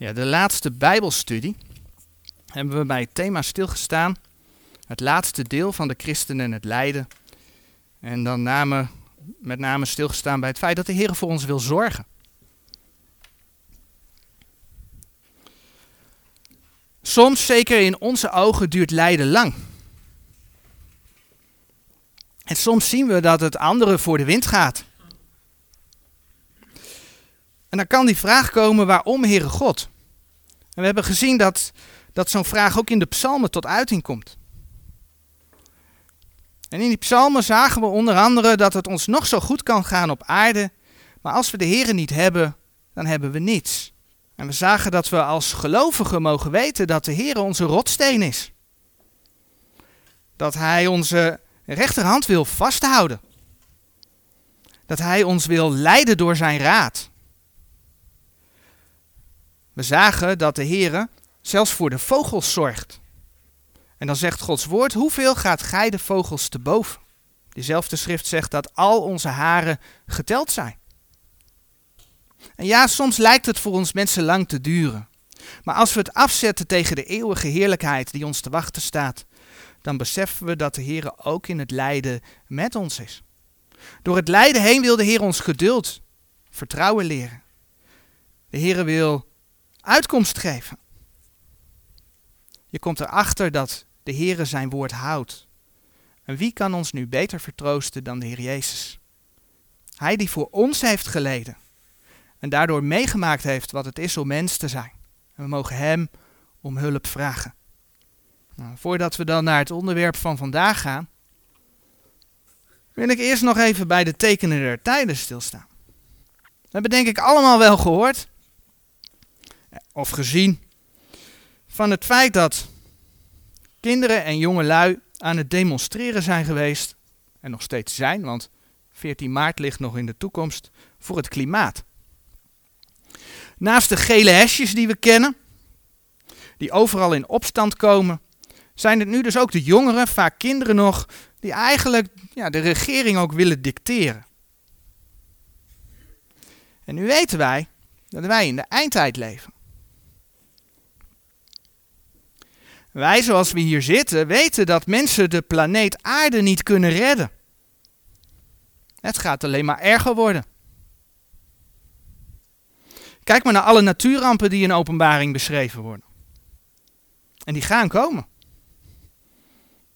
Ja, de laatste Bijbelstudie hebben we bij het thema stilgestaan. Het laatste deel van de christenen en het lijden. En dan name, met name stilgestaan bij het feit dat de Heer voor ons wil zorgen. Soms, zeker in onze ogen, duurt lijden lang. En soms zien we dat het anderen voor de wind gaat. En dan kan die vraag komen, waarom Heere God? En we hebben gezien dat, dat zo'n vraag ook in de psalmen tot uiting komt. En in die psalmen zagen we onder andere dat het ons nog zo goed kan gaan op aarde, maar als we de Heere niet hebben, dan hebben we niets. En we zagen dat we als gelovigen mogen weten dat de Heere onze rotsteen is. Dat Hij onze rechterhand wil vasthouden. Dat Hij ons wil leiden door zijn raad. We zagen dat de Heere zelfs voor de vogels zorgt. En dan zegt Gods woord, hoeveel gaat gij de vogels te boven? Diezelfde schrift zegt dat al onze haren geteld zijn. En ja, soms lijkt het voor ons mensen lang te duren. Maar als we het afzetten tegen de eeuwige heerlijkheid die ons te wachten staat, dan beseffen we dat de Heer ook in het lijden met ons is. Door het lijden heen wil de Heer ons geduld, vertrouwen leren. De Heer wil uitkomst geven. Je komt erachter dat de Heere zijn woord houdt. En wie kan ons nu beter vertroosten dan de Heer Jezus? Hij die voor ons heeft geleden en daardoor meegemaakt heeft wat het is om mens te zijn. En we mogen Hem om hulp vragen. Nou, voordat we dan naar het onderwerp van vandaag gaan, wil ik eerst nog even bij de tekenen der tijden stilstaan. We hebben denk ik allemaal wel gehoord of gezien van het feit dat kinderen en jonge lui aan het demonstreren zijn geweest, en nog steeds zijn, want 14 maart ligt nog in de toekomst, voor het klimaat. Naast de gele hesjes die we kennen, die overal in opstand komen, zijn het nu dus ook de jongeren, vaak kinderen nog, die eigenlijk ja, de regering ook willen dicteren. En nu weten wij dat wij in de eindtijd leven. Wij, zoals we hier zitten, weten dat mensen de planeet Aarde niet kunnen redden. Het gaat alleen maar erger worden. Kijk maar naar alle natuurrampen die in openbaring beschreven worden. En die gaan komen.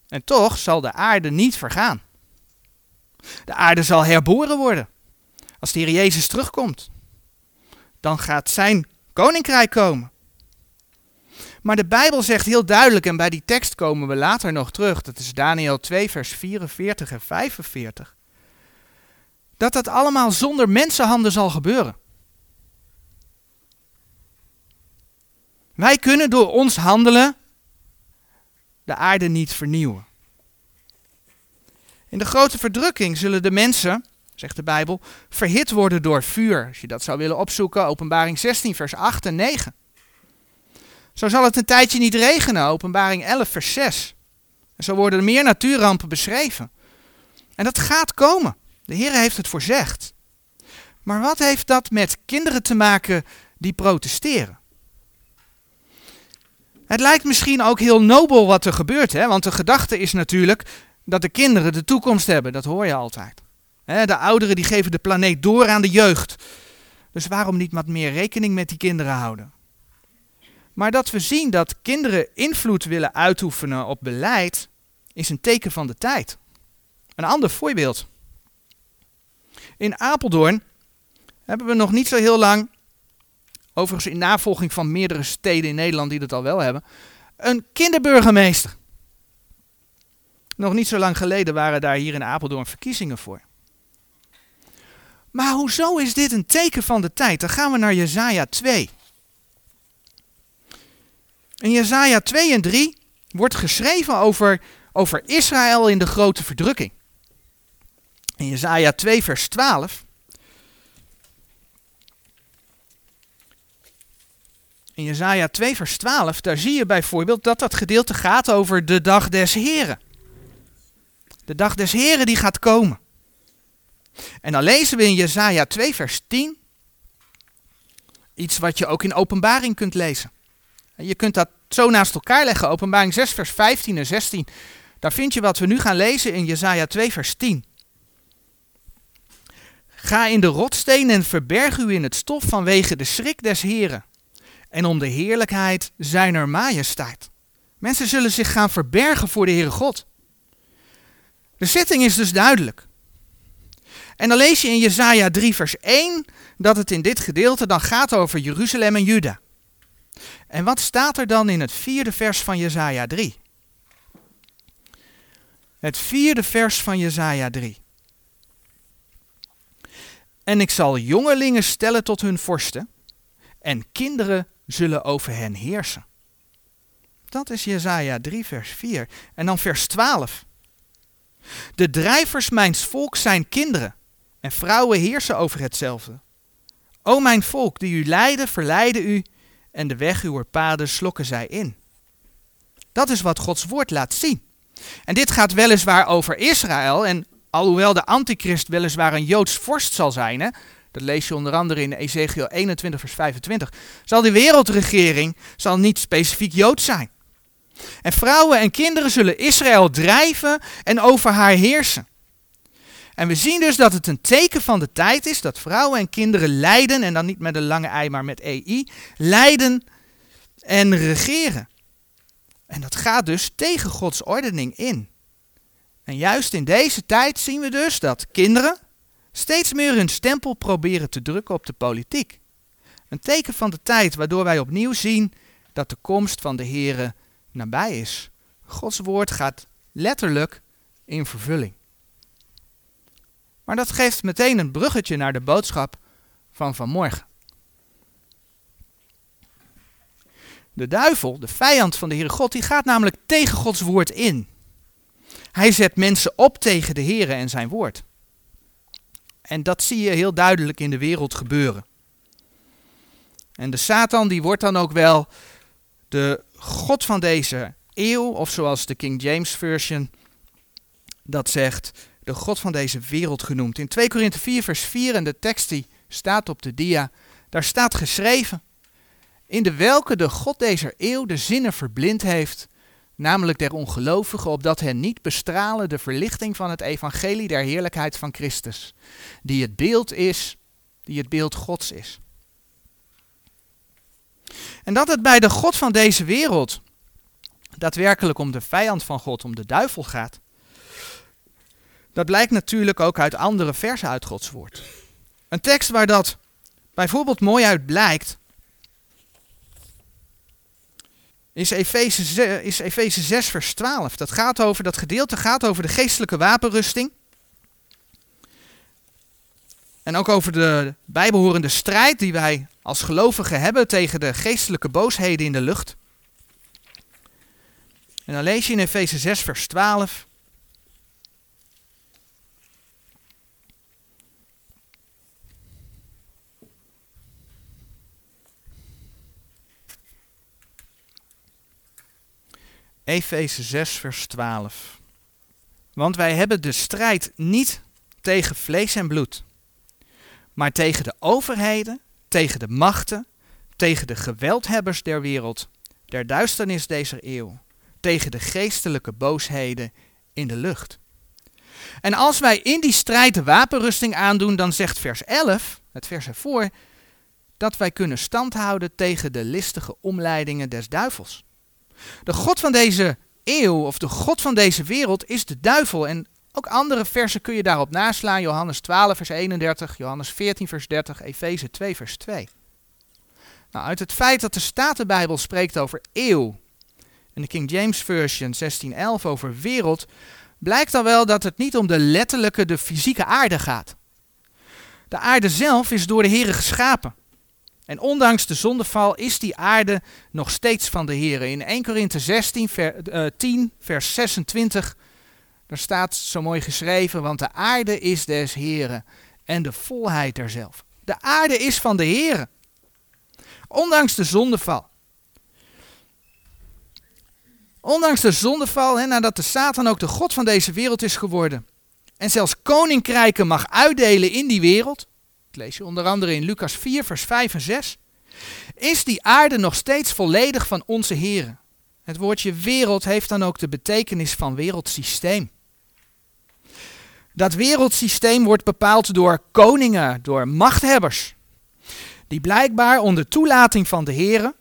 En toch zal de aarde niet vergaan. De aarde zal herboren worden. Als de Heer Jezus terugkomt. Dan gaat zijn koninkrijk komen. Maar de Bijbel zegt heel duidelijk, en bij die tekst komen we later nog terug, dat is Daniel 2, vers 44 en 45, dat dat allemaal zonder mensenhanden zal gebeuren. Wij kunnen door ons handelen de aarde niet vernieuwen. In de grote verdrukking zullen de mensen, zegt de Bijbel, verhit worden door vuur. Als je dat zou willen opzoeken, openbaring 16, vers 8 en 9. Zo zal het een tijdje niet regenen, openbaring 11, vers 6. En zo worden er meer natuurrampen beschreven. En dat gaat komen. De Heer heeft het voorzegd. Maar wat heeft dat met kinderen te maken die protesteren? Het lijkt misschien ook heel nobel wat er gebeurt, hè? want de gedachte is natuurlijk dat de kinderen de toekomst hebben. Dat hoor je altijd. De ouderen die geven de planeet door aan de jeugd. Dus waarom niet wat meer rekening met die kinderen houden? Maar dat we zien dat kinderen invloed willen uitoefenen op beleid, is een teken van de tijd. Een ander voorbeeld. In Apeldoorn hebben we nog niet zo heel lang, overigens in navolging van meerdere steden in Nederland die dat al wel hebben, een kinderburgemeester. Nog niet zo lang geleden waren daar hier in Apeldoorn verkiezingen voor. Maar hoezo is dit een teken van de tijd? Dan gaan we naar Jezaja 2. In Jesaja 2 en 3 wordt geschreven over, over Israël in de grote verdrukking. In Jesaja 2 vers 12 In Jesaja 2 vers 12, daar zie je bijvoorbeeld dat dat gedeelte gaat over de dag des Heren. De dag des Heren die gaat komen. En dan lezen we in Jesaja 2 vers 10. iets wat je ook in openbaring kunt lezen. Je kunt dat zo naast elkaar leggen. Openbaring 6, vers 15 en 16. Daar vind je wat we nu gaan lezen in Jesaja 2, vers 10. Ga in de rotsteen en verberg u in het stof vanwege de schrik des Heren en om de heerlijkheid zijner majesteit. Mensen zullen zich gaan verbergen voor de Heere God. De zitting is dus duidelijk. En dan lees je in Jesaja 3 vers 1 dat het in dit gedeelte dan gaat over Jeruzalem en Juda. En wat staat er dan in het vierde vers van Jesaja 3? Het vierde vers van Jesaja 3. En ik zal jongelingen stellen tot hun vorsten, en kinderen zullen over hen heersen. Dat is Jesaja 3, vers 4. En dan vers 12. De drijvers mijns volk zijn kinderen, en vrouwen heersen over hetzelfde. O mijn volk, die u leiden, verleiden u, en de weg paden slokken zij in. Dat is wat Gods woord laat zien. En dit gaat weliswaar over Israël, en alhoewel de antichrist weliswaar een Joods vorst zal zijn, hè, dat lees je onder andere in Ezekiel 21, vers 25, zal die wereldregering zal niet specifiek Joods zijn. En vrouwen en kinderen zullen Israël drijven en over haar heersen. En we zien dus dat het een teken van de tijd is dat vrouwen en kinderen lijden, en dan niet met een lange ei, maar met EI, lijden en regeren. En dat gaat dus tegen Gods ordening in. En juist in deze tijd zien we dus dat kinderen steeds meer hun stempel proberen te drukken op de politiek. Een teken van de tijd waardoor wij opnieuw zien dat de komst van de Here nabij is. Gods woord gaat letterlijk in vervulling. Maar dat geeft meteen een bruggetje naar de boodschap van vanmorgen. De duivel, de vijand van de Heere God, die gaat namelijk tegen Gods woord in. Hij zet mensen op tegen de Heere en zijn woord. En dat zie je heel duidelijk in de wereld gebeuren. En de Satan die wordt dan ook wel de God van deze eeuw, of zoals de King James Version dat zegt, de God van deze wereld genoemd. In 2 Korinthe 4 vers 4 en de tekst die staat op de dia, daar staat geschreven, in de welke de God deze eeuw de zinnen verblind heeft, namelijk der ongelovigen, opdat hen niet bestralen de verlichting van het evangelie der heerlijkheid van Christus, die het beeld is, die het beeld Gods is. En dat het bij de God van deze wereld daadwerkelijk om de vijand van God, om de duivel gaat, dat blijkt natuurlijk ook uit andere versen uit Gods woord. Een tekst waar dat bijvoorbeeld mooi uit blijkt, is Efeze, is Efeze 6, vers 12. Dat, gaat over, dat gedeelte gaat over de geestelijke wapenrusting. En ook over de bijbehorende strijd die wij als gelovigen hebben tegen de geestelijke boosheden in de lucht. En dan lees je in Efeze 6, vers 12. Efeze 6, vers 12. Want wij hebben de strijd niet tegen vlees en bloed, maar tegen de overheden, tegen de machten, tegen de geweldhebbers der wereld, der duisternis deze eeuw, tegen de geestelijke boosheden in de lucht. En als wij in die strijd de wapenrusting aandoen, dan zegt vers 11, het vers ervoor, dat wij kunnen standhouden tegen de listige omleidingen des duivels. De God van deze eeuw of de God van deze wereld is de duivel. En ook andere versen kun je daarop naslaan. Johannes 12 vers 31, Johannes 14 vers 30, Efeze 2 vers 2. Nou, uit het feit dat de Statenbijbel spreekt over eeuw en de King James Version 1611 over wereld, blijkt dan wel dat het niet om de letterlijke, de fysieke aarde gaat. De aarde zelf is door de Heer geschapen. En ondanks de zondeval is die aarde nog steeds van de Heer. In 1 Korinthe 16, ver, 10, eh, vers 26, daar staat zo mooi geschreven, want de aarde is des Heren en de volheid erzelf. De aarde is van de Heer. Ondanks de zondeval. Ondanks de zondeval, nadat de Satan ook de God van deze wereld is geworden. En zelfs koninkrijken mag uitdelen in die wereld lees je onder andere in Lucas 4, vers 5 en 6. is die aarde nog steeds volledig van onze Here. Het woordje wereld heeft dan ook de betekenis van wereldsysteem. Dat wereldsysteem wordt bepaald door koningen, door machthebbers, die blijkbaar onder toelating van de Here,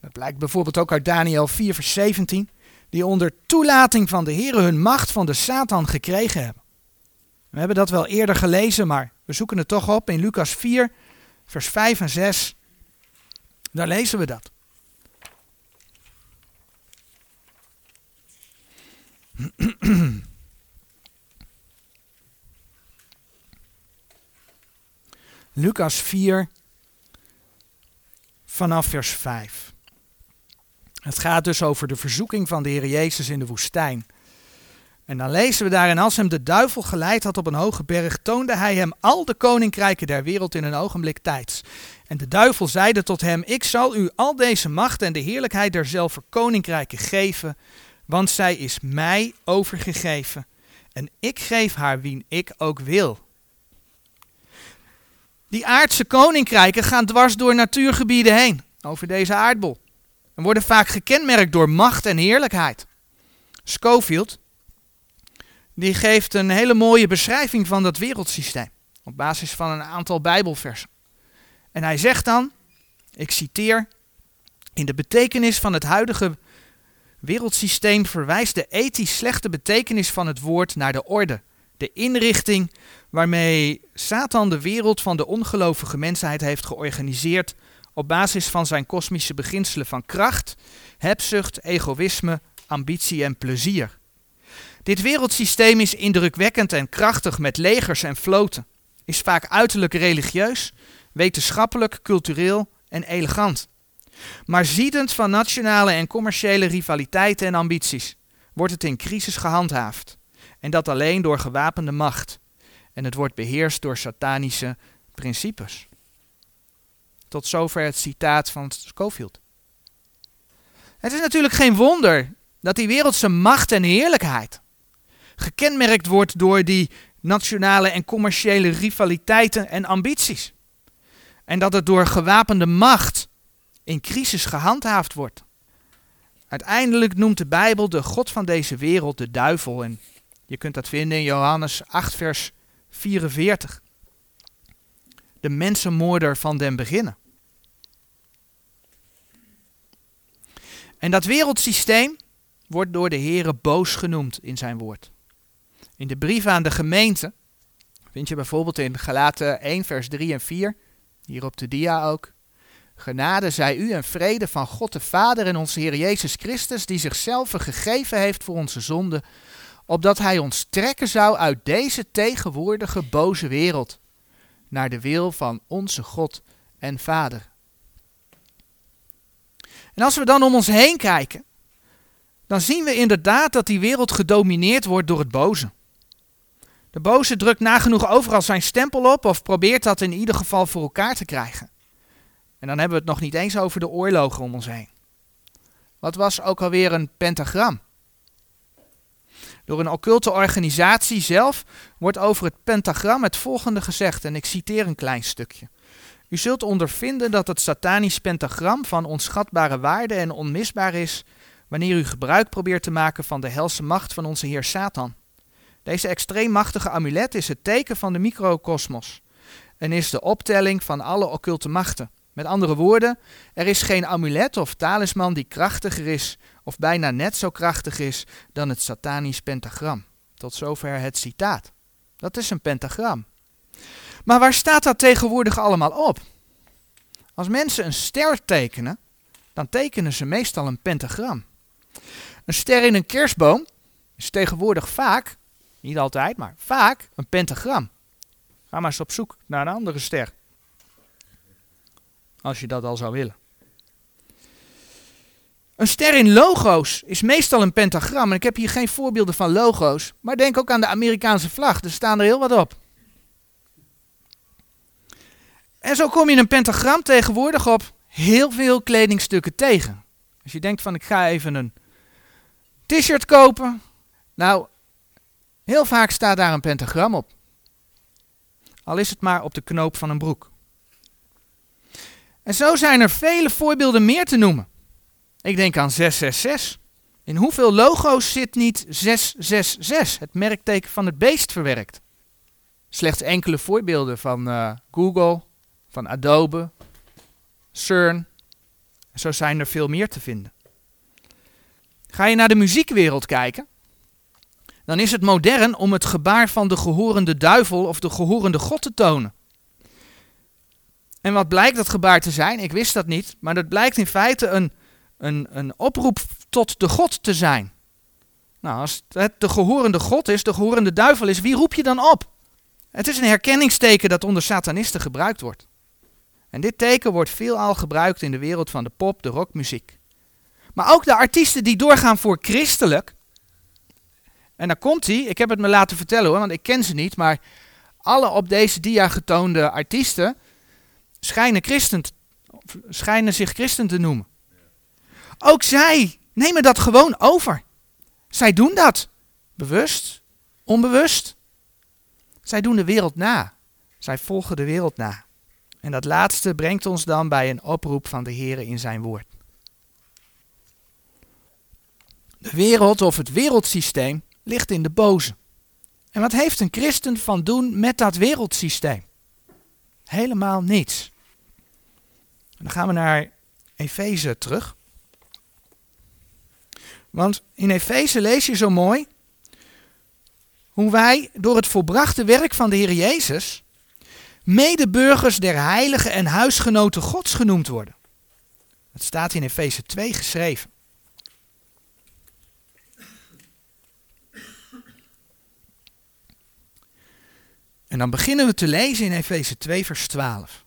dat blijkt bijvoorbeeld ook uit Daniel 4 vers 17, die onder toelating van de Here hun macht van de Satan gekregen hebben. We hebben dat wel eerder gelezen, maar we zoeken het toch op in Lucas 4 vers 5 en 6. Daar lezen we dat. Lucas 4 vanaf vers 5. Het gaat dus over de verzoeking van de Heer Jezus in de woestijn. En dan lezen we daar, en als hem de duivel geleid had op een hoge berg, toonde hij hem al de koninkrijken der wereld in een ogenblik tijds. En de duivel zeide tot hem, ik zal u al deze macht en de heerlijkheid derzelfde koninkrijken geven, want zij is mij overgegeven. En ik geef haar wie ik ook wil. Die aardse koninkrijken gaan dwars door natuurgebieden heen, over deze aardbol. En worden vaak gekenmerkt door macht en heerlijkheid. Schofield, die geeft een hele mooie beschrijving van dat wereldsysteem. Op basis van een aantal Bijbelversen. En hij zegt dan, ik citeer, in de betekenis van het huidige wereldsysteem verwijst de ethisch slechte betekenis van het woord naar de orde, de inrichting waarmee Satan de wereld van de ongelovige mensheid heeft georganiseerd op basis van zijn kosmische beginselen van kracht, hebzucht, egoïsme, ambitie en plezier. Dit wereldsysteem is indrukwekkend en krachtig met legers en vloten, is vaak uiterlijk religieus, wetenschappelijk, cultureel en elegant. Maar ziedend van nationale en commerciële rivaliteiten en ambities wordt het in crisis gehandhaafd. En dat alleen door gewapende macht. En het wordt beheerst door satanische principes. Tot zover het citaat van Schofield. Het is natuurlijk geen wonder dat die wereldse macht en heerlijkheid gekenmerkt wordt door die nationale en commerciële rivaliteiten en ambities. En dat het door gewapende macht in crisis gehandhaafd wordt. Uiteindelijk noemt de Bijbel de God van deze wereld de duivel. En je kunt dat vinden in Johannes 8, vers 44. De mensenmoorder van den beginnen. En dat wereldsysteem wordt door de Heere boos genoemd in zijn woord. In de brief aan de gemeente vind je bijvoorbeeld in Galaten 1, vers 3 en 4, hier op de dia ook. Genade zij u en vrede van God de Vader en onze Heer Jezus Christus, die zichzelf gegeven heeft voor onze zonden, opdat Hij ons trekken zou uit deze tegenwoordige boze wereld, naar de wil van onze God en Vader. En als we dan om ons heen kijken, dan zien we inderdaad dat die wereld gedomineerd wordt door het boze. De boze drukt nagenoeg overal zijn stempel op of probeert dat in ieder geval voor elkaar te krijgen. En dan hebben we het nog niet eens over de oorlogen om ons heen. Wat was ook alweer een pentagram? Door een occulte organisatie zelf wordt over het pentagram het volgende gezegd, en ik citeer een klein stukje. U zult ondervinden dat het satanisch pentagram van onschatbare waarde en onmisbaar is wanneer u gebruik probeert te maken van de helse macht van onze Heer Satan. Deze extreem machtige amulet is het teken van de microcosmos en is de optelling van alle occulte machten. Met andere woorden, er is geen amulet of talisman die krachtiger is of bijna net zo krachtig is dan het satanisch pentagram. Tot zover het citaat. Dat is een pentagram. Maar waar staat dat tegenwoordig allemaal op? Als mensen een ster tekenen, dan tekenen ze meestal een pentagram. Een ster in een kerstboom is tegenwoordig vaak, niet altijd, maar vaak een pentagram. Ga maar eens op zoek naar een andere ster. Als je dat al zou willen. Een ster in logo's is meestal een pentagram. En ik heb hier geen voorbeelden van logo's. Maar denk ook aan de Amerikaanse vlag. Er staan er heel wat op. En zo kom je een pentagram tegenwoordig op heel veel kledingstukken tegen. Als je denkt van ik ga even een t-shirt kopen. Nou, heel vaak staat daar een pentagram op. Al is het maar op de knoop van een broek. En zo zijn er vele voorbeelden meer te noemen. Ik denk aan 666. In hoeveel logo's zit niet 666, het merkteken van het beest, verwerkt? Slechts enkele voorbeelden van uh, Google, van Adobe, CERN. Zo zijn er veel meer te vinden. Ga je naar de muziekwereld kijken, dan is het modern om het gebaar van de gehorende duivel of de gehorende god te tonen. En wat blijkt dat gebaar te zijn? Ik wist dat niet, maar dat blijkt in feite een, een, een oproep tot de god te zijn. Nou, als het de gehorende god is, de gehorende duivel is, wie roep je dan op? Het is een herkenningsteken dat onder satanisten gebruikt wordt. En dit teken wordt veelal gebruikt in de wereld van de pop, de rockmuziek. Maar ook de artiesten die doorgaan voor christelijk. En dan komt hij, ik heb het me laten vertellen hoor, want ik ken ze niet, maar alle op deze dia getoonde artiesten schijnen, christen, schijnen zich christen te noemen. Ook zij nemen dat gewoon over. Zij doen dat. Bewust, onbewust. Zij doen de wereld na. Zij volgen de wereld na. En dat laatste brengt ons dan bij een oproep van de Heer in zijn woord. De wereld of het wereldsysteem ligt in de boze. En wat heeft een christen van doen met dat wereldsysteem? Helemaal niets. dan gaan we naar Efeze terug. Want in Efeze lees je zo mooi hoe wij door het volbrachte werk van de Heer Jezus medeburgers der heiligen en huisgenoten Gods genoemd worden. Dat staat in Efeze 2 geschreven. En dan beginnen we te lezen in Efeze 2, vers 12.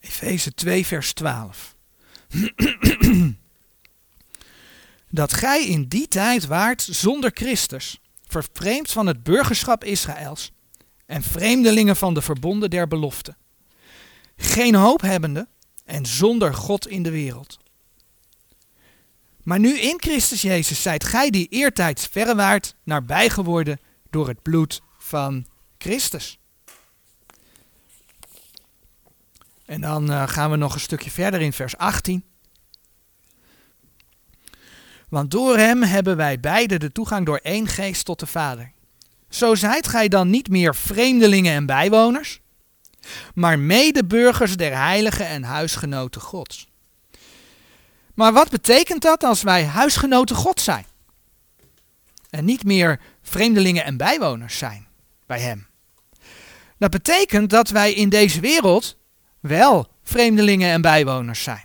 Efeze 2, vers 12. dat gij in die tijd waart zonder Christus, vervreemd van het burgerschap Israëls en vreemdelingen van de verbonden der belofte, geen hoop hebbende en zonder God in de wereld. Maar nu in Christus Jezus zijt gij die eertijds verrewaart nabij geworden door het bloed van Christus. En dan uh, gaan we nog een stukje verder in vers 18. Want door hem hebben wij beide de toegang door één geest tot de Vader. Zo zijt gij dan niet meer vreemdelingen en bijwoners, maar medeburgers der heiligen en huisgenoten Gods. Maar wat betekent dat als wij huisgenoten God zijn? En niet meer vreemdelingen en bijwoners zijn bij Hem. Dat betekent dat wij in deze wereld wel vreemdelingen en bijwoners zijn.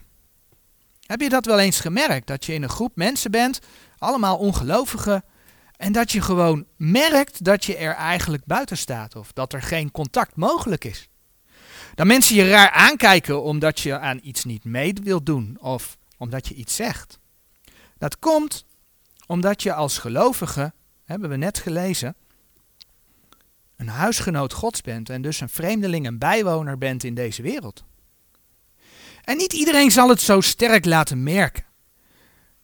Heb je dat wel eens gemerkt? Dat je in een groep mensen bent, allemaal ongelovigen, en dat je gewoon merkt dat je er eigenlijk buiten staat of dat er geen contact mogelijk is. Dat mensen je raar aankijken omdat je aan iets niet mee wilt doen of omdat je iets zegt. Dat komt omdat je als gelovige, hebben we net gelezen, een huisgenoot Gods bent en dus een vreemdeling en bijwoner bent in deze wereld. En niet iedereen zal het zo sterk laten merken.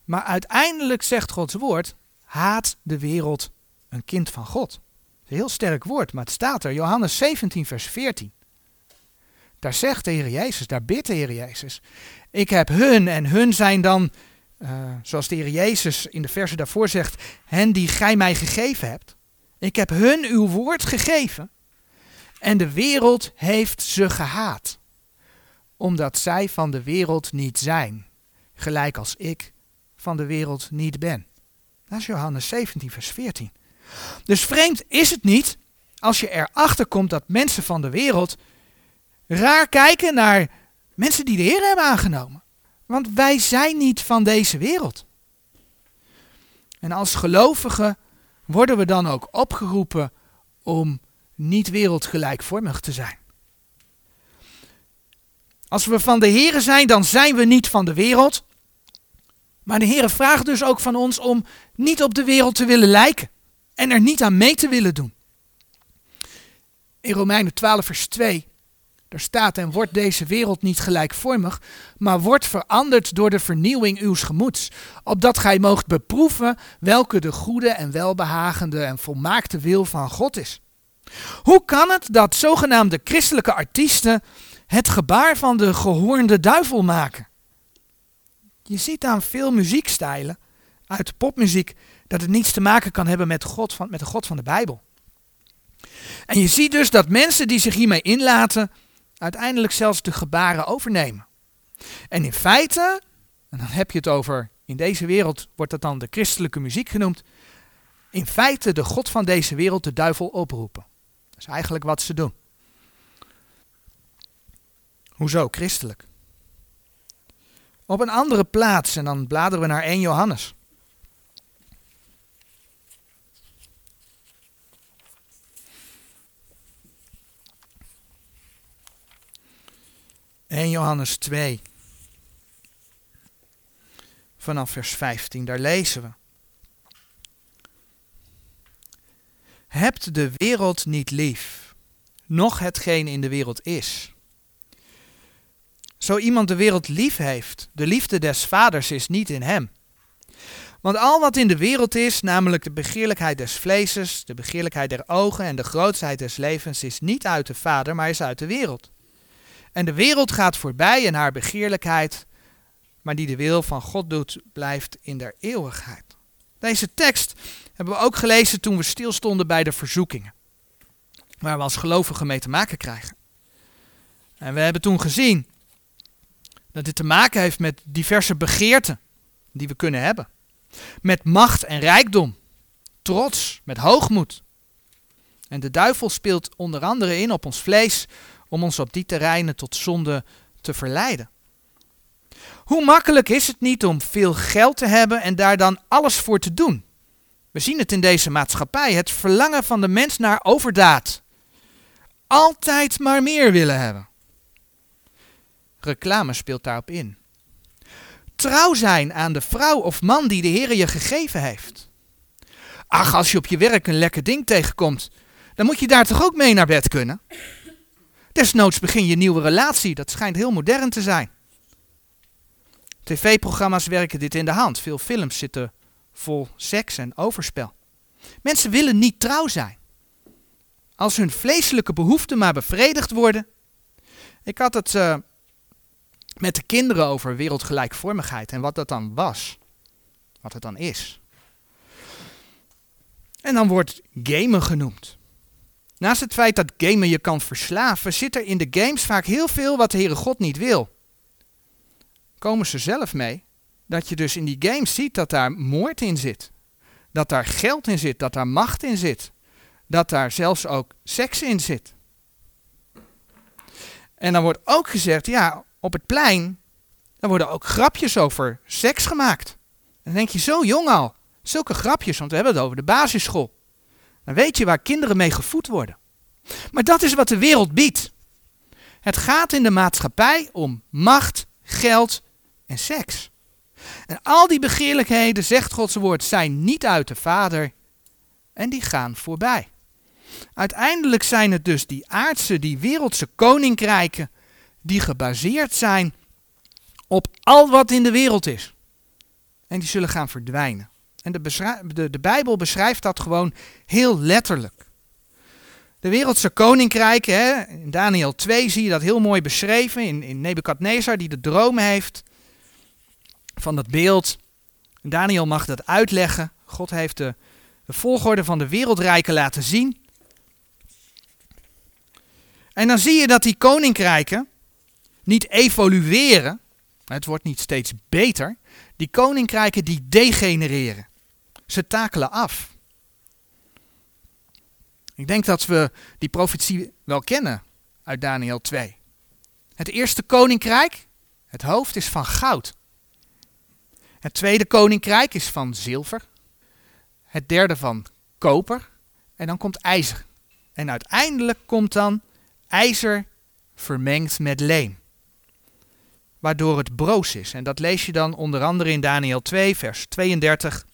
Maar uiteindelijk zegt Gods woord, haat de wereld een kind van God. een heel sterk woord, maar het staat er, Johannes 17, vers 14. Daar zegt de Heer Jezus, daar bidt de Heer Jezus. Ik heb hun en hun zijn dan, uh, zoals de Heer Jezus in de verse daarvoor zegt, hen die gij mij gegeven hebt. Ik heb hun uw woord gegeven en de wereld heeft ze gehaat, omdat zij van de wereld niet zijn, gelijk als ik van de wereld niet ben. Dat is Johannes 17, vers 14. Dus vreemd is het niet als je erachter komt dat mensen van de wereld raar kijken naar mensen die de Heer hebben aangenomen. Want wij zijn niet van deze wereld. En als gelovigen worden we dan ook opgeroepen om niet wereldgelijkvormig te zijn. Als we van de Heer zijn, dan zijn we niet van de wereld. Maar de Heer vraagt dus ook van ons om niet op de wereld te willen lijken en er niet aan mee te willen doen. In Romeinen 12, vers 2 er staat en wordt deze wereld niet gelijkvormig, maar wordt veranderd door de vernieuwing uws gemoeds, opdat gij moogt beproeven welke de goede en welbehagende en volmaakte wil van God is. Hoe kan het dat zogenaamde christelijke artiesten het gebaar van de gehoornde duivel maken? Je ziet aan veel muziekstijlen uit de popmuziek dat het niets te maken kan hebben met, God van, met de God van de Bijbel. En je ziet dus dat mensen die zich hiermee inlaten, uiteindelijk zelfs de gebaren overnemen. En in feite, en dan heb je het over, in deze wereld wordt dat dan de christelijke muziek genoemd, in feite de God van deze wereld, de duivel, oproepen. Dat is eigenlijk wat ze doen. Hoezo christelijk? Op een andere plaats, en dan bladeren we naar 1 Johannes. 1 Johannes 2. Vanaf vers 15, daar lezen we. Hebt de wereld niet lief, noch hetgeen in de wereld is. Zo iemand de wereld lief heeft, de liefde des vaders is niet in hem. Want al wat in de wereld is, namelijk de begeerlijkheid des vleeses, de begeerlijkheid der ogen en de grootsheid des levens, is niet uit de vader, maar is uit de wereld. En de wereld gaat voorbij en haar begeerlijkheid, maar die de wil van God doet, blijft in der eeuwigheid. Deze tekst hebben we ook gelezen toen we stilstonden bij de verzoekingen, waar we als gelovigen mee te maken krijgen. En we hebben toen gezien dat dit te maken heeft met diverse begeerten die we kunnen hebben. Met macht en rijkdom, trots, met hoogmoed. En de duivel speelt onder andere in op ons vlees om ons op die terreinen tot zonde te verleiden. Hoe makkelijk is het niet om veel geld te hebben en daar dan alles voor te doen? We zien het in deze maatschappij, het verlangen van de mens naar overdaad. Altijd maar meer willen hebben. Reclame speelt daarop in. Trouw zijn aan de vrouw of man die de Heer je gegeven heeft. Ach, als je op je werk een lekker ding tegenkomt, dan moet je daar toch ook mee naar bed kunnen? Desnoods begin je nieuwe relatie. Dat schijnt heel modern te zijn. TV-programma's werken dit in de hand. Veel films zitten vol seks en overspel. Mensen willen niet trouw zijn. Als hun vleeselijke behoeften maar bevredigd worden. Ik had het uh, met de kinderen over wereldgelijkvormigheid en wat dat dan was. Wat het dan is. En dan wordt gamen genoemd. Naast het feit dat gamen je kan verslaven, zit er in de games vaak heel veel wat de Heere God niet wil. Komen ze zelf mee dat je dus in die games ziet dat daar moord in zit. Dat daar geld in zit, dat daar macht in zit. Dat daar zelfs ook seks in zit. En dan wordt ook gezegd, ja, op het plein, dan worden ook grapjes over seks gemaakt. Dan denk je, zo jong al, zulke grapjes, want we hebben het over de basisschool. Dan weet je waar kinderen mee gevoed worden. Maar dat is wat de wereld biedt. Het gaat in de maatschappij om macht, geld en seks. En al die begeerlijkheden, zegt Gods woord, zijn niet uit de Vader en die gaan voorbij. Uiteindelijk zijn het dus die aardse, die wereldse koninkrijken, die gebaseerd zijn op al wat in de wereld is. En die zullen gaan verdwijnen. En de, de, Bijbel beschrijft dat gewoon heel letterlijk. De wereldse koninkrijken, hè, in Daniel 2 zie je dat heel mooi beschreven, in, in Nebukadnezar die de droom heeft van dat beeld. Daniel mag dat uitleggen. God heeft de, de volgorde van de wereldrijken laten zien. En dan zie je dat die koninkrijken niet evolueren, het wordt niet steeds beter, die koninkrijken die degenereren. Ze takelen af. Ik denk dat we die profetie wel kennen uit Daniel 2. Het eerste koninkrijk, het hoofd is van goud. Het tweede koninkrijk is van zilver. Het derde van koper. En dan komt ijzer. En uiteindelijk komt dan ijzer vermengd met leem. Waardoor het broos is. En dat lees je dan onder andere in Daniel 2, vers 32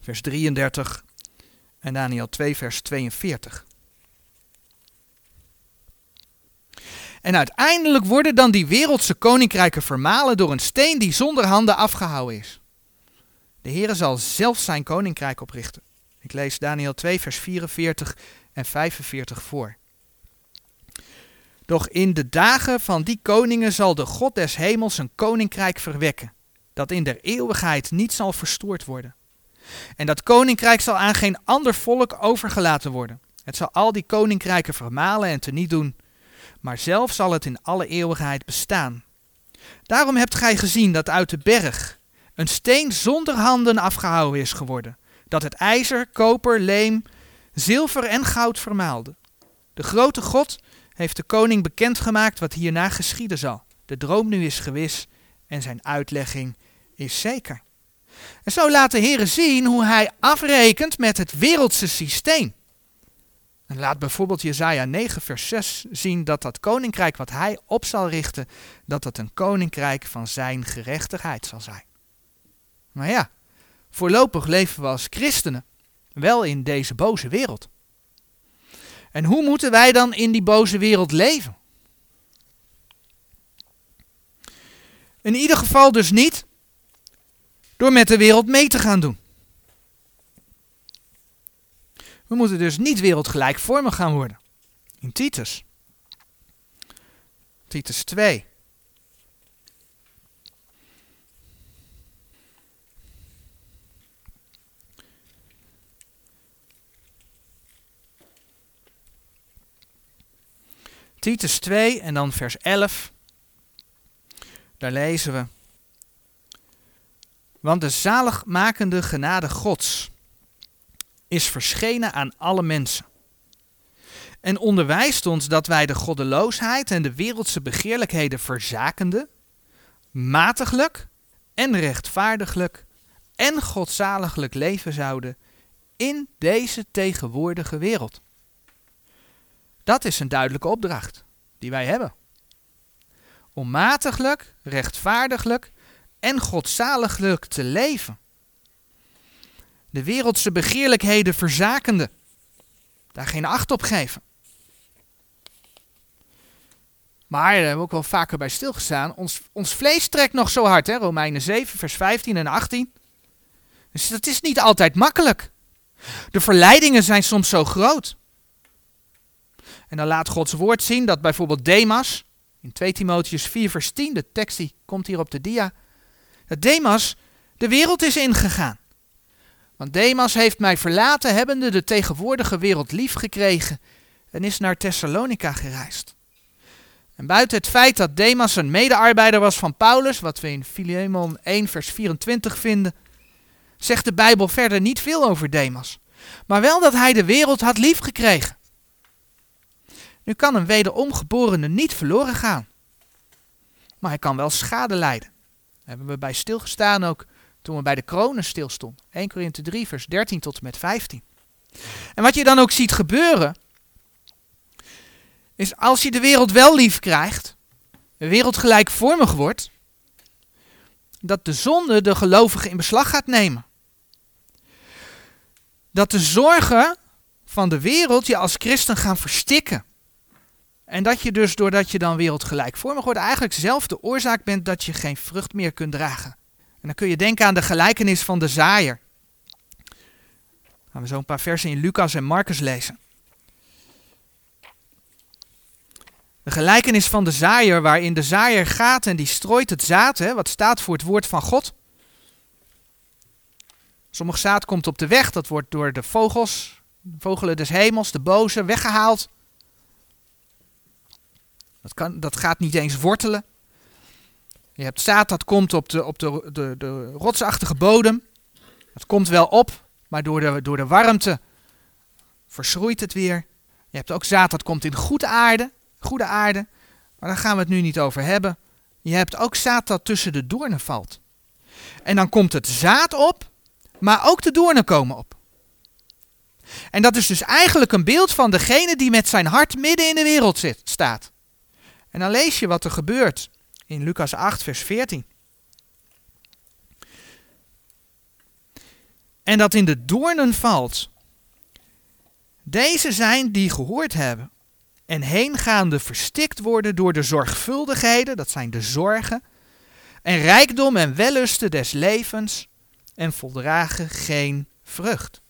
vers 33 en Daniel 2, vers 42. En uiteindelijk worden dan die wereldse koninkrijken vermalen door een steen die zonder handen afgehouden is. De Heere zal zelf zijn koninkrijk oprichten. Ik lees Daniel 2, vers 44 en 45 voor. Doch in de dagen van die koningen zal de God des hemels een koninkrijk verwekken, dat in der eeuwigheid niet zal verstoord worden. En dat koninkrijk zal aan geen ander volk overgelaten worden. Het zal al die koninkrijken vermalen en teniet doen, maar zelf zal het in alle eeuwigheid bestaan. Daarom hebt gij gezien dat uit de berg een steen zonder handen afgehouden is geworden, dat het ijzer, koper, leem, zilver en goud vermaalde. De grote God heeft de koning bekendgemaakt wat hierna geschieden zal. De droom nu is gewis en zijn uitlegging is zeker. En zo laat de Heer zien hoe hij afrekent met het wereldse systeem. En laat bijvoorbeeld Jezaja 9 vers 6 zien dat dat koninkrijk wat hij op zal richten, dat dat een koninkrijk van zijn gerechtigheid zal zijn. Maar ja, voorlopig leven we als christenen wel in deze boze wereld. En hoe moeten wij dan in die boze wereld leven? In ieder geval dus niet door met de wereld mee te gaan doen. We moeten dus niet wereldgelijkvormig gaan worden. In Titus. Titus 2. Titus 2 en dan vers 11. Daar lezen we. Want de zaligmakende genade Gods is verschenen aan alle mensen. En onderwijst ons dat wij de goddeloosheid en de wereldse begeerlijkheden verzakende, matiglijk en rechtvaardiglijk en godzaliglijk leven zouden in deze tegenwoordige wereld. Dat is een duidelijke opdracht die wij hebben. Om matiglijk, rechtvaardiglijk en godzaliglijk te leven. De wereldse begeerlijkheden verzakende. Daar geen acht op geven. Maar daar hebben we ook wel vaker bij stilgestaan. Ons, ons vlees trekt nog zo hard, hè? Romeinen 7, vers 15 en 18. Dus dat is niet altijd makkelijk. De verleidingen zijn soms zo groot. En dan laat Gods woord zien dat bijvoorbeeld Demas, in 2 Timotheus 4 vers 10, de tekst die komt hier op de dia, dat Demas de wereld is ingegaan. Want Demas heeft mij verlaten, hebbende de tegenwoordige wereld lief gekregen en is naar Thessalonica gereisd. En buiten het feit dat Demas een medearbeider was van Paulus, wat we in Philemon 1 vers 24 vinden, zegt de Bijbel verder niet veel over Demas. Maar wel dat hij de wereld had lief gekregen. Nu kan een wederomgeborene niet verloren gaan. Maar hij kan wel schade lijden. Hebben we bij stilgestaan ook toen we bij de kronen stilstonden. 1 Korinthe 3 vers 13 tot en met 15. En wat je dan ook ziet gebeuren, is als je de wereld wel lief krijgt, de wereld gelijkvormig wordt, dat de zonde de gelovigen in beslag gaat nemen. Dat de zorgen van de wereld je als christen gaan verstikken. En dat je dus, doordat je dan wereldgelijkvormig wordt, eigenlijk zelf de oorzaak bent dat je geen vrucht meer kunt dragen. En dan kun je denken aan de gelijkenis van de zaaier. Gaan we zo een paar versen in Lucas en Marcus lezen. De gelijkenis van de zaaier, waarin de zaaier gaat en die strooit het zaad, hè, wat staat voor het woord van God. Sommig zaad komt op de weg, dat wordt door de vogels, vogelen des hemels, de boze, weggehaald. Dat, kan, dat gaat niet eens wortelen. Je hebt zaad dat komt op de, op de, de, de rotsachtige bodem. Het komt wel op, maar door de, door de warmte verschroeit het weer. Je hebt ook zaad dat komt in goede aarde. Goede aarde. Maar daar gaan we het nu niet over hebben. Je hebt ook zaad dat tussen de doornen valt. En dan komt het zaad op, maar ook de doornen komen op. En dat is dus eigenlijk een beeld van degene die met zijn hart midden in de wereld zit, staat. En dan lees je wat er gebeurt in Lucas 8, vers 14. En dat in de doornen valt. Deze zijn die gehoord hebben en heengaande verstikt worden door de zorgvuldigheden, dat zijn de zorgen, en rijkdom en wellusten des levens en voldragen geen vrucht.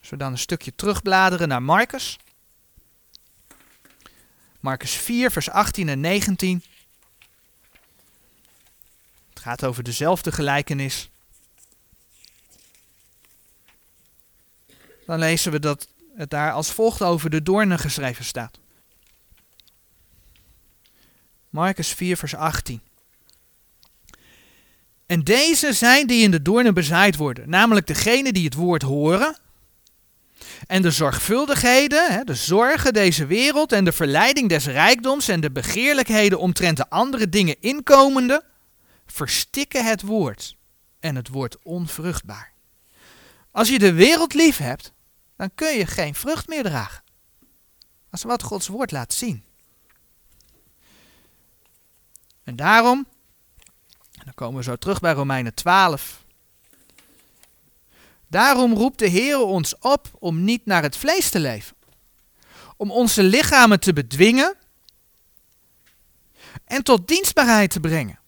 Als we dan een stukje terugbladeren naar Marcus. Marcus 4, vers 18 en 19. Het gaat over dezelfde gelijkenis. Dan lezen we dat het daar als volgt over de doornen geschreven staat. Marcus 4, vers 18. En deze zijn die in de doornen bezaaid worden, namelijk degene die het woord horen en de zorgvuldigheden, de zorgen deze wereld en de verleiding des rijkdoms en de begeerlijkheden omtrent de andere dingen inkomende, verstikken het woord en het wordt onvruchtbaar. Als je de wereld lief hebt, dan kun je geen vrucht meer dragen. Als wat Gods woord laat zien. En daarom, dan komen we zo terug bij Romeinen 12. Daarom roept de Heer ons op om niet naar het vlees te leven. Om onze lichamen te bedwingen en tot dienstbaarheid te brengen.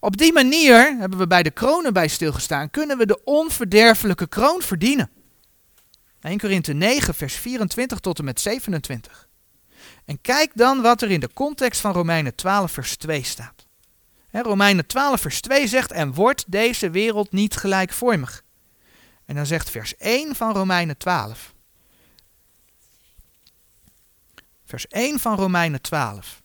Op die manier, hebben we bij de kronen bij stilgestaan, kunnen we de onverderfelijke kroon verdienen. 1 Korinthe 9, vers 24 tot en met 27. En kijk dan wat er in de context van Romeinen 12, vers 2 staat. Romeinen 12, vers 2 zegt: En wordt deze wereld niet gelijkvormig. En dan zegt vers 1 van Romeinen 12. Vers 1 van Romeinen 12.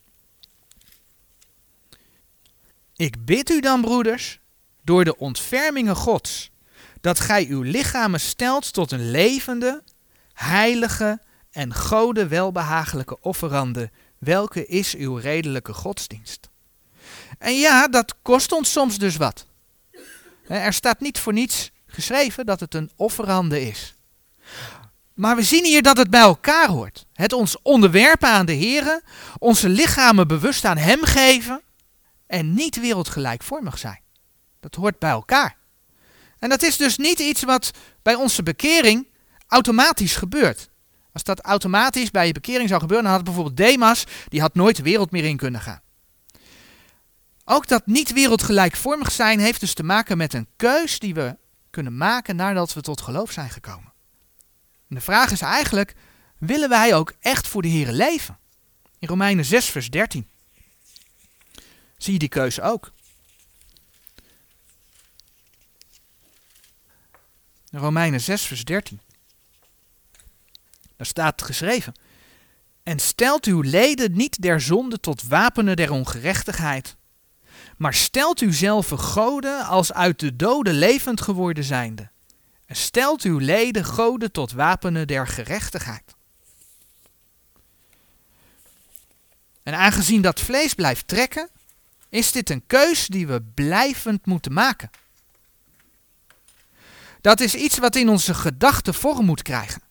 Ik bid u dan, broeders, door de ontfermingen Gods, dat gij uw lichamen stelt tot een levende, heilige en gode welbehagelijke offerande, welke is uw redelijke godsdienst. En ja, dat kost ons soms dus wat. Er staat niet voor niets geschreven dat het een offerande is. Maar we zien hier dat het bij elkaar hoort. Het ons onderwerpen aan de Here, onze lichamen bewust aan Hem geven en niet wereldgelijkvormig zijn. Dat hoort bij elkaar. En dat is dus niet iets wat bij onze bekering automatisch gebeurt. Als dat automatisch bij je bekering zou gebeuren, dan had bijvoorbeeld Demas, die had nooit de wereld meer in kunnen gaan. Ook dat niet wereldgelijkvormig zijn heeft dus te maken met een keus die we kunnen maken nadat we tot geloof zijn gekomen. En de vraag is eigenlijk, willen wij ook echt voor de Here leven? In Romeinen 6, vers 13. Zie je die keuze ook? Romeinen 6, vers 13. Daar staat geschreven. En stelt uw leden niet der zonde tot wapenen der ongerechtigheid, maar stelt u zelf goden als uit de doden levend geworden zijnde. En stelt uw leden goden tot wapenen der gerechtigheid. En aangezien dat vlees blijft trekken, is dit een keus die we blijvend moeten maken. Dat is iets wat in onze gedachten vorm moet krijgen.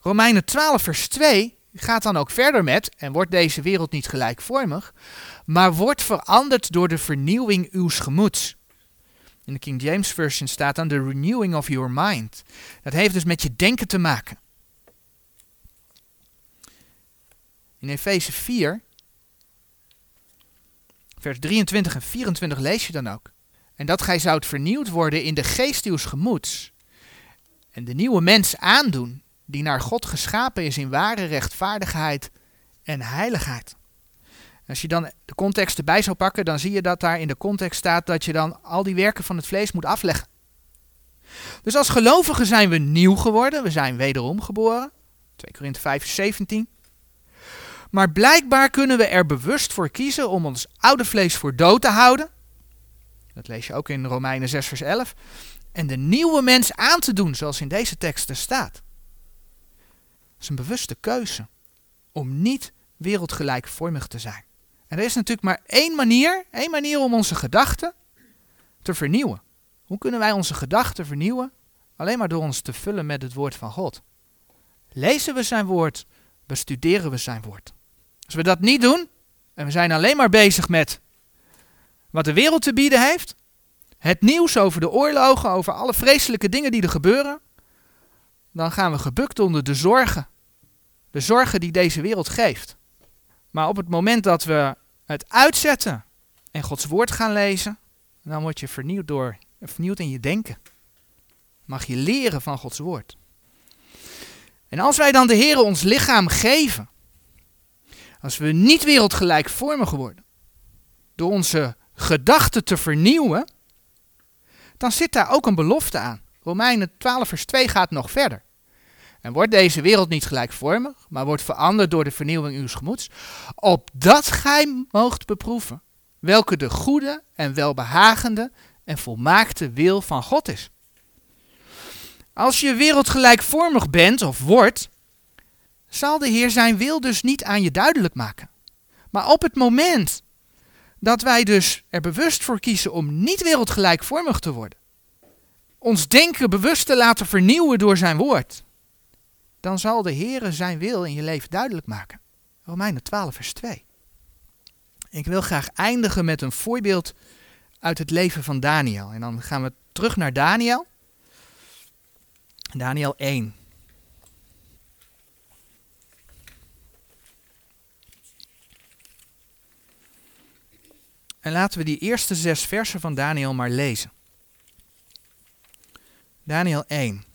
Romeinen 12, vers 2 gaat dan ook verder met, en wordt deze wereld niet gelijkvormig, maar wordt veranderd door de vernieuwing uws gemoeds. In de King James Version staat dan de renewing of your mind. Dat heeft dus met je denken te maken. In Efeze 4, vers 23 en 24 lees je dan ook. En dat gij zoudt vernieuwd worden in de geest uws gemoeds. En de nieuwe mens aandoen, die naar God geschapen is in ware rechtvaardigheid en heiligheid. Als je dan de context erbij zou pakken, dan zie je dat daar in de context staat dat je dan al die werken van het vlees moet afleggen. Dus als gelovigen zijn we nieuw geworden, we zijn wederom geboren. 2 Korinthe 5, 17. Maar blijkbaar kunnen we er bewust voor kiezen om ons oude vlees voor dood te houden. Dat lees je ook in Romeinen 6, vers 11. En de nieuwe mens aan te doen, zoals in deze teksten staat. Is een bewuste keuze om niet wereldgelijkvormig te zijn. En er is natuurlijk maar één manier, één manier om onze gedachten te vernieuwen. Hoe kunnen wij onze gedachten vernieuwen? Alleen maar door ons te vullen met het woord van God. Lezen we zijn woord, bestuderen we zijn woord. Als we dat niet doen, en we zijn alleen maar bezig met wat de wereld te bieden heeft, het nieuws over de oorlogen, over alle vreselijke dingen die er gebeuren, dan gaan we gebukt onder de zorgen. De zorgen die deze wereld geeft. Maar op het moment dat we het uitzetten en Gods woord gaan lezen, dan word je vernieuwd door, vernieuwd in je denken. Mag je leren van Gods woord. En als wij dan de Heer ons lichaam geven, als we niet wereldgelijkvormig worden, door onze gedachten te vernieuwen, dan zit daar ook een belofte aan. Romeinen 12 vers 2 gaat nog verder. En wordt deze wereld niet gelijkvormig, maar wordt veranderd door de vernieuwing uw gemoeds, opdat gij moogt beproeven welke de goede en welbehagende en volmaakte wil van God is. Als je wereldgelijkvormig bent of wordt, zal de Heer zijn wil dus niet aan je duidelijk maken. Maar op het moment dat wij dus er bewust voor kiezen om niet wereldgelijkvormig te worden, ons denken bewust te laten vernieuwen door zijn woord, dan zal de Heer zijn wil in je leven duidelijk maken. Romeinen 12, vers 2. Ik wil graag eindigen met een voorbeeld uit het leven van Daniel. En dan gaan we terug naar Daniel. Daniel 1. En laten we die eerste zes versen van Daniel maar lezen. Daniel 1.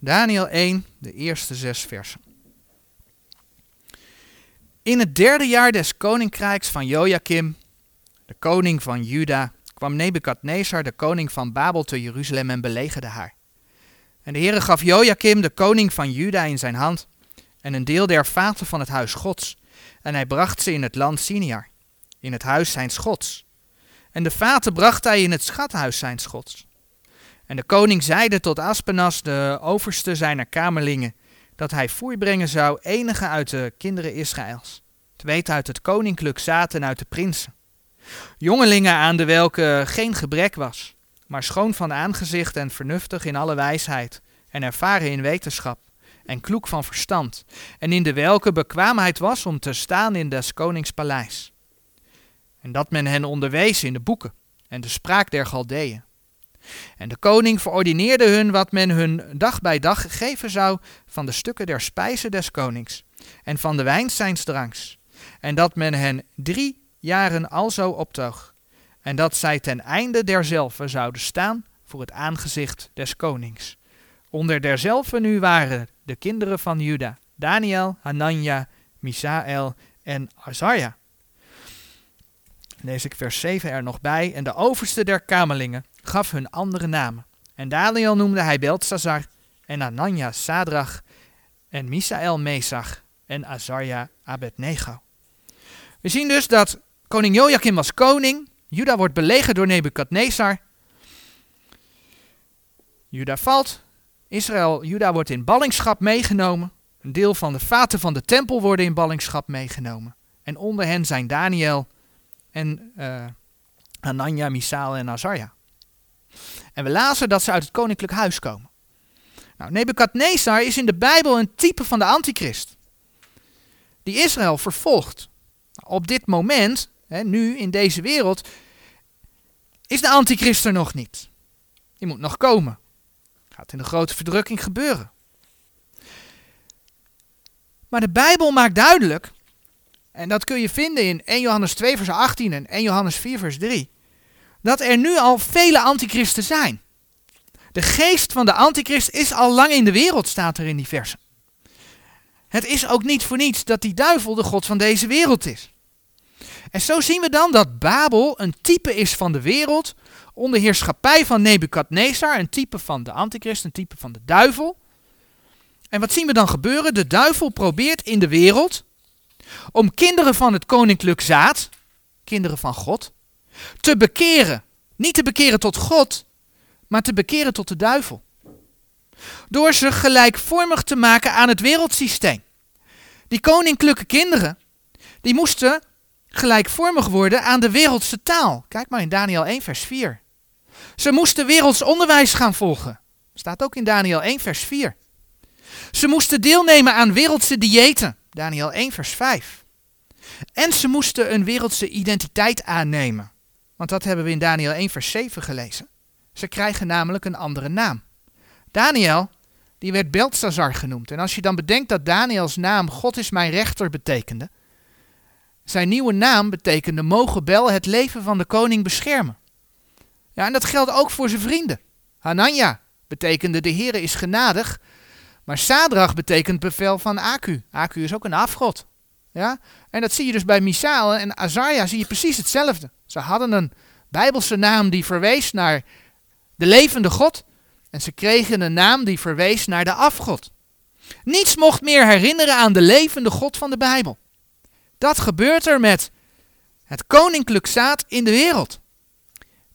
Daniel 1, de eerste zes versen. In het derde jaar des koninkrijks van Joachim, de koning van Juda, kwam Nebukadnezar, de koning van Babel, te Jeruzalem en belegerde haar. En de Heere gaf Joachim, de koning van Juda, in zijn hand en een deel der vaten van het huis Gods. En hij bracht ze in het land Siniar, in het huis zijn Gods. En de vaten bracht hij in het schathuis zijn Gods. En de koning zeide tot Aspenas, de overste zijner kamerlingen, dat hij voorbrengen zou enige uit de kinderen Israëls, te weten uit het koninklijk zaten uit de prinsen. Jongelingen aan de welke geen gebrek was, maar schoon van aangezicht en vernuftig in alle wijsheid, en ervaren in wetenschap, en kloek van verstand, en in de welke bekwaamheid was om te staan in des konings paleis. En dat men hen onderwees in de boeken en de spraak der Galdeeën en de koning verordineerde hun wat men hun dag bij dag geven zou van de stukken der spijzen des konings en van de wijn zijns dranks. En dat men hen drie jaren alzo optoog. En dat zij ten einde derzelve zouden staan voor het aangezicht des konings. Onder derzelve nu waren de kinderen van Juda, Daniel, Hanania, Misael en Azarja. Lees ik vers 7 er nog bij. En de overste der kamerlingen gaf hun andere namen. En Daniel noemde hij Beltzazar en Anania Sadrach en Misael Mesach en Azarja Abednego. We zien dus dat koning Joachim was koning. Juda wordt belegerd door Nebukadnezar. Juda valt. Israël, Juda wordt in ballingschap meegenomen. Een deel van de vaten van de tempel worden in ballingschap meegenomen. En onder hen zijn Daniel en uh, Anania, Misael en Azarja. En we lazen dat ze uit het koninklijk huis komen. Nou, Nebukadnezar is in de Bijbel een type van de antichrist. Die Israël vervolgt. Op dit moment, hè, nu in deze wereld, is de antichrist er nog niet. Die moet nog komen. Gaat in de grote verdrukking gebeuren. Maar de Bijbel maakt duidelijk, en dat kun je vinden in 1 Johannes 2 vers 18 en 1 Johannes 4 vers 3, dat er nu al vele antichristen zijn. De geest van de antichrist is al lang in de wereld, staat er in die versen. Het is ook niet voor niets dat die duivel de god van deze wereld is. En zo zien we dan dat Babel een type is van de wereld, onder heerschappij van Nebukadnezar, een type van de antichrist, een type van de duivel. En wat zien we dan gebeuren? De duivel probeert in de wereld om kinderen van het koninklijk zaad, kinderen van God, te bekeren. Niet te bekeren tot God, maar te bekeren tot de duivel. Door ze gelijkvormig te maken aan het wereldsysteem. Die koninklijke kinderen, die moesten gelijkvormig worden aan de wereldse taal. Kijk maar in Daniel 1, vers 4. Ze moesten werelds onderwijs gaan volgen. Staat ook in Daniel 1, vers 4. Ze moesten deelnemen aan wereldse diëten. Daniel 1, vers 5. En ze moesten een wereldse identiteit aannemen. Want dat hebben we in Daniel 1, vers 7 gelezen. Ze krijgen namelijk een andere naam. Daniel, die werd Beltzazar genoemd. En als je dan bedenkt dat Daniels naam God is mijn rechter betekende, zijn nieuwe naam betekende mogen Bel het leven van de koning beschermen. Ja, en dat geldt ook voor zijn vrienden. Hanania betekende de Heere is genadig, maar Sadrach betekent bevel van Aku. Aku is ook een afgod. Ja? En dat zie je dus bij Misael en Azaria zie je precies hetzelfde. Ze hadden een bijbelse naam die verwees naar de levende God. En ze kregen een naam die verwees naar de afgod. Niets mocht meer herinneren aan de levende God van de Bijbel. Dat gebeurt er met het koninklijk zaad in de wereld.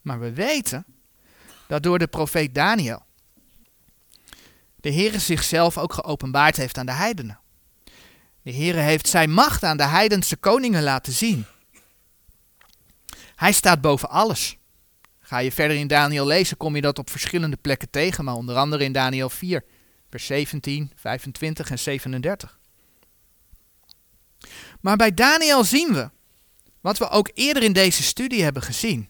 Maar we weten dat door de profeet Daniel de Heer zichzelf ook geopenbaard heeft aan de heidenen. De Heer heeft zijn macht aan de heidense koningen laten zien. Hij staat boven alles. Ga je verder in Daniel lezen, kom je dat op verschillende plekken tegen, maar onder andere in Daniel 4, vers 17, 25 en 37. Maar bij Daniel zien we, wat we ook eerder in deze studie hebben gezien.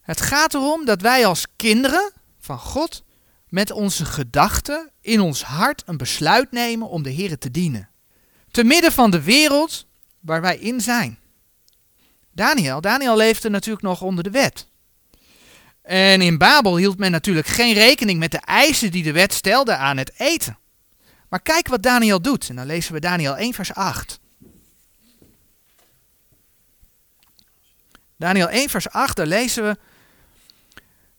Het gaat erom dat wij als kinderen van God met onze gedachten in ons hart een besluit nemen om de Heer te dienen. Te midden van de wereld waar wij in zijn. Daniel, Daniel leefde natuurlijk nog onder de wet. En in Babel hield men natuurlijk geen rekening met de eisen die de wet stelde aan het eten. Maar kijk wat Daniel doet. En dan lezen we Daniel 1, vers 8. Daniel 1, vers 8, daar lezen we.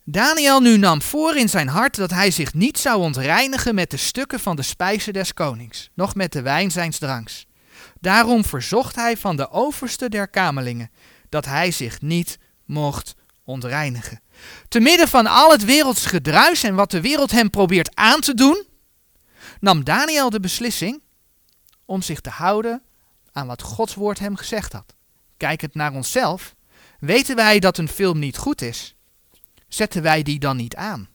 Daniel nu nam voor in zijn hart dat hij zich niet zou ontreinigen met de stukken van de spijzen des konings, noch met de wijn zijns dranks. Daarom verzocht hij van de overste der kamelingen dat hij zich niet mocht ontreinigen. Te midden van al het werelds gedruis en wat de wereld hem probeert aan te doen, nam Daniel de beslissing om zich te houden aan wat Gods woord hem gezegd had. Kijkend naar onszelf, weten wij dat een film niet goed is zetten wij die dan niet aan?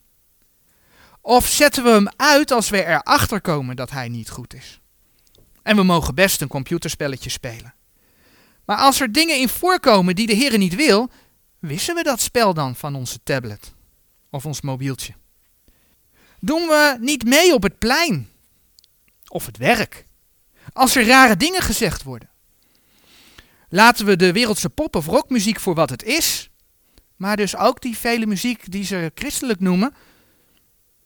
Of zetten we hem uit als we erachter komen dat hij niet goed is? En we mogen best een computerspelletje spelen. Maar als er dingen in voorkomen die de Heer niet wil, wissen we dat spel dan van onze tablet of ons mobieltje? Doen we niet mee op het plein of het werk als er rare dingen gezegd worden? Laten we de wereldse pop- of rockmuziek voor wat het is maar dus ook die vele muziek die ze christelijk noemen,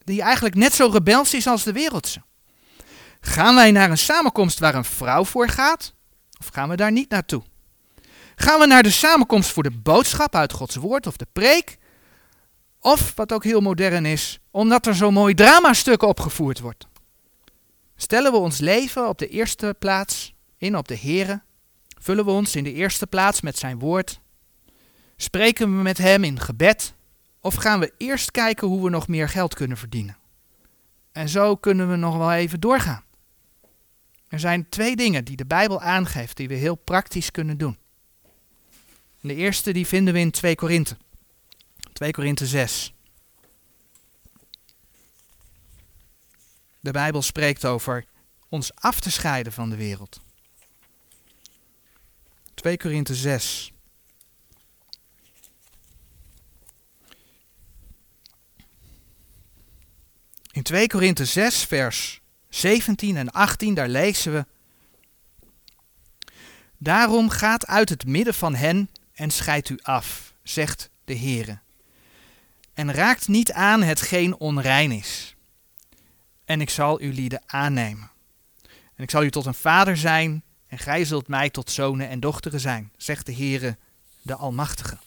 die eigenlijk net zo rebels is als de wereldse. Gaan wij naar een samenkomst waar een vrouw voor gaat? Of gaan we daar niet naartoe? Gaan we naar de samenkomst voor de boodschap uit Gods woord of de preek? Of, wat ook heel modern is, omdat er zo'n mooi dramastuk opgevoerd wordt. Stellen we ons leven op de eerste plaats in op de Here? Vullen we ons in de eerste plaats met zijn woord Spreken we met Hem in gebed? Of gaan we eerst kijken hoe we nog meer geld kunnen verdienen? En zo kunnen we nog wel even doorgaan. Er zijn twee dingen die de Bijbel aangeeft die we heel praktisch kunnen doen. De eerste die vinden we in 2 Korinthe. 2 Korinthe 6. De Bijbel spreekt over ons af te scheiden van de wereld. 2 Korinthe 6. In 2 Korinthe 6, vers 17 en 18, daar lezen we. Daarom gaat uit het midden van hen en scheidt u af, zegt de Heere. En raakt niet aan hetgeen onrein is. En ik zal u lieden aannemen. En ik zal u tot een vader zijn, en gij zult mij tot zonen en dochteren zijn, zegt de Heere, de Almachtige.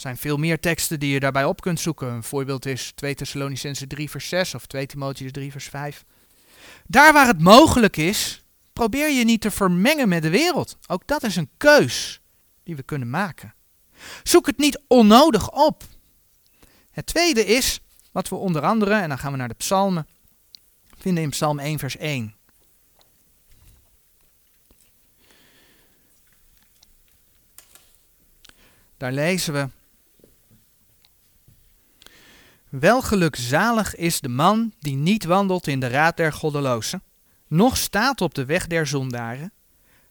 Er zijn veel meer teksten die je daarbij op kunt zoeken. Een voorbeeld is 2 Thessalonicense 3 vers 6 of 2 Timotheus 3 vers 5. Daar waar het mogelijk is, probeer je niet te vermengen met de wereld. Ook dat is een keus die we kunnen maken. Zoek het niet onnodig op. Het tweede is, wat we onder andere, en dan gaan we naar de psalmen, vinden in Psalm 1 vers 1. Daar lezen we Welgelukzalig is de man die niet wandelt in de raad der goddelozen, noch staat op de weg der zondaren,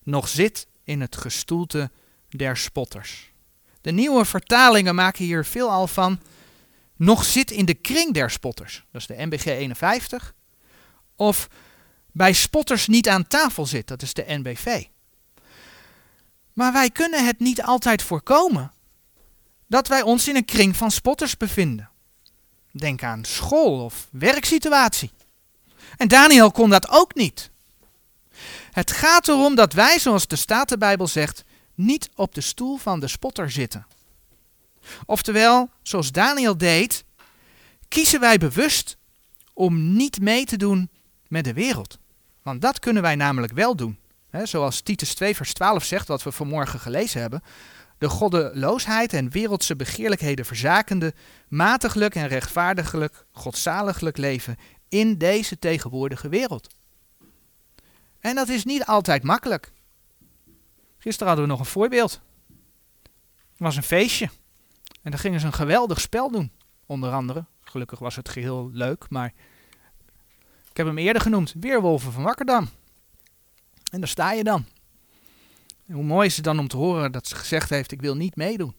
noch zit in het gestoelte der spotters. De nieuwe vertalingen maken hier veelal van, nog zit in de kring der spotters. Dat is de NBG 51. Of bij spotters niet aan tafel zit, dat is de NBV. Maar wij kunnen het niet altijd voorkomen dat wij ons in een kring van spotters bevinden. Denk aan school of werksituatie. En Daniel kon dat ook niet. Het gaat erom dat wij, zoals de Statenbijbel zegt, niet op de stoel van de spotter zitten. Oftewel, zoals Daniel deed, kiezen wij bewust om niet mee te doen met de wereld. Want dat kunnen wij namelijk wel doen. zoals Titus 2 vers 12 zegt, wat we vanmorgen gelezen hebben. De goddeloosheid en wereldse begeerlijkheden verzakende, matiglijk en rechtvaardiglijk, godzaliglijk leven in deze tegenwoordige wereld. En dat is niet altijd makkelijk. Gisteren hadden we nog een voorbeeld. Er was een feestje. En dan gingen ze een geweldig spel doen. Onder andere. Gelukkig was het geheel leuk, maar ik heb hem eerder genoemd. Weerwolven van Wakkerdam. En daar sta je dan. Hoe mooi is het dan om te horen dat ze gezegd heeft, ik wil niet meedoen.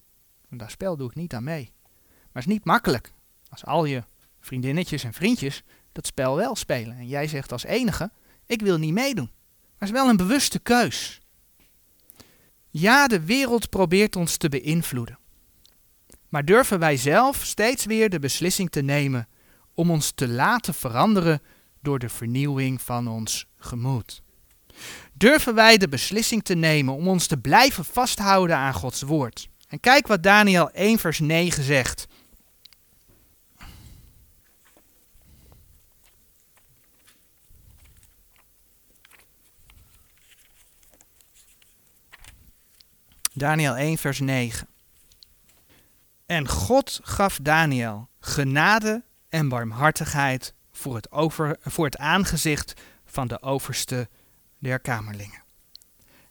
En dat spel doe ik niet aan mee. Maar het is niet makkelijk. Als al je vriendinnetjes en vriendjes dat spel wel spelen. En jij zegt als enige, ik wil niet meedoen. Maar het is wel een bewuste keus. Ja, de wereld probeert ons te beïnvloeden. Maar durven wij zelf steeds weer de beslissing te nemen om ons te laten veranderen door de vernieuwing van ons gemoed? Durven wij de beslissing te nemen om ons te blijven vasthouden aan Gods woord? En kijk wat Daniel 1 vers 9 zegt. Daniel 1, vers 9. En God gaf Daniel genade en barmhartigheid voor het, over, voor het aangezicht van de overste der kamerlingen.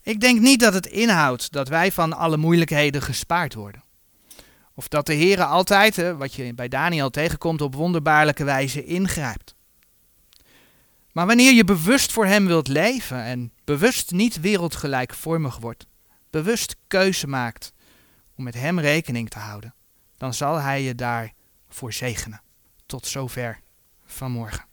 Ik denk niet dat het inhoudt dat wij van alle moeilijkheden gespaard worden. Of dat de Heer altijd, wat je bij Daniel tegenkomt, op wonderbaarlijke wijze ingrijpt. Maar wanneer je bewust voor Hem wilt leven en bewust niet wereldgelijkvormig wordt, bewust keuze maakt om met Hem rekening te houden, dan zal Hij je daarvoor zegenen. Tot zover vanmorgen.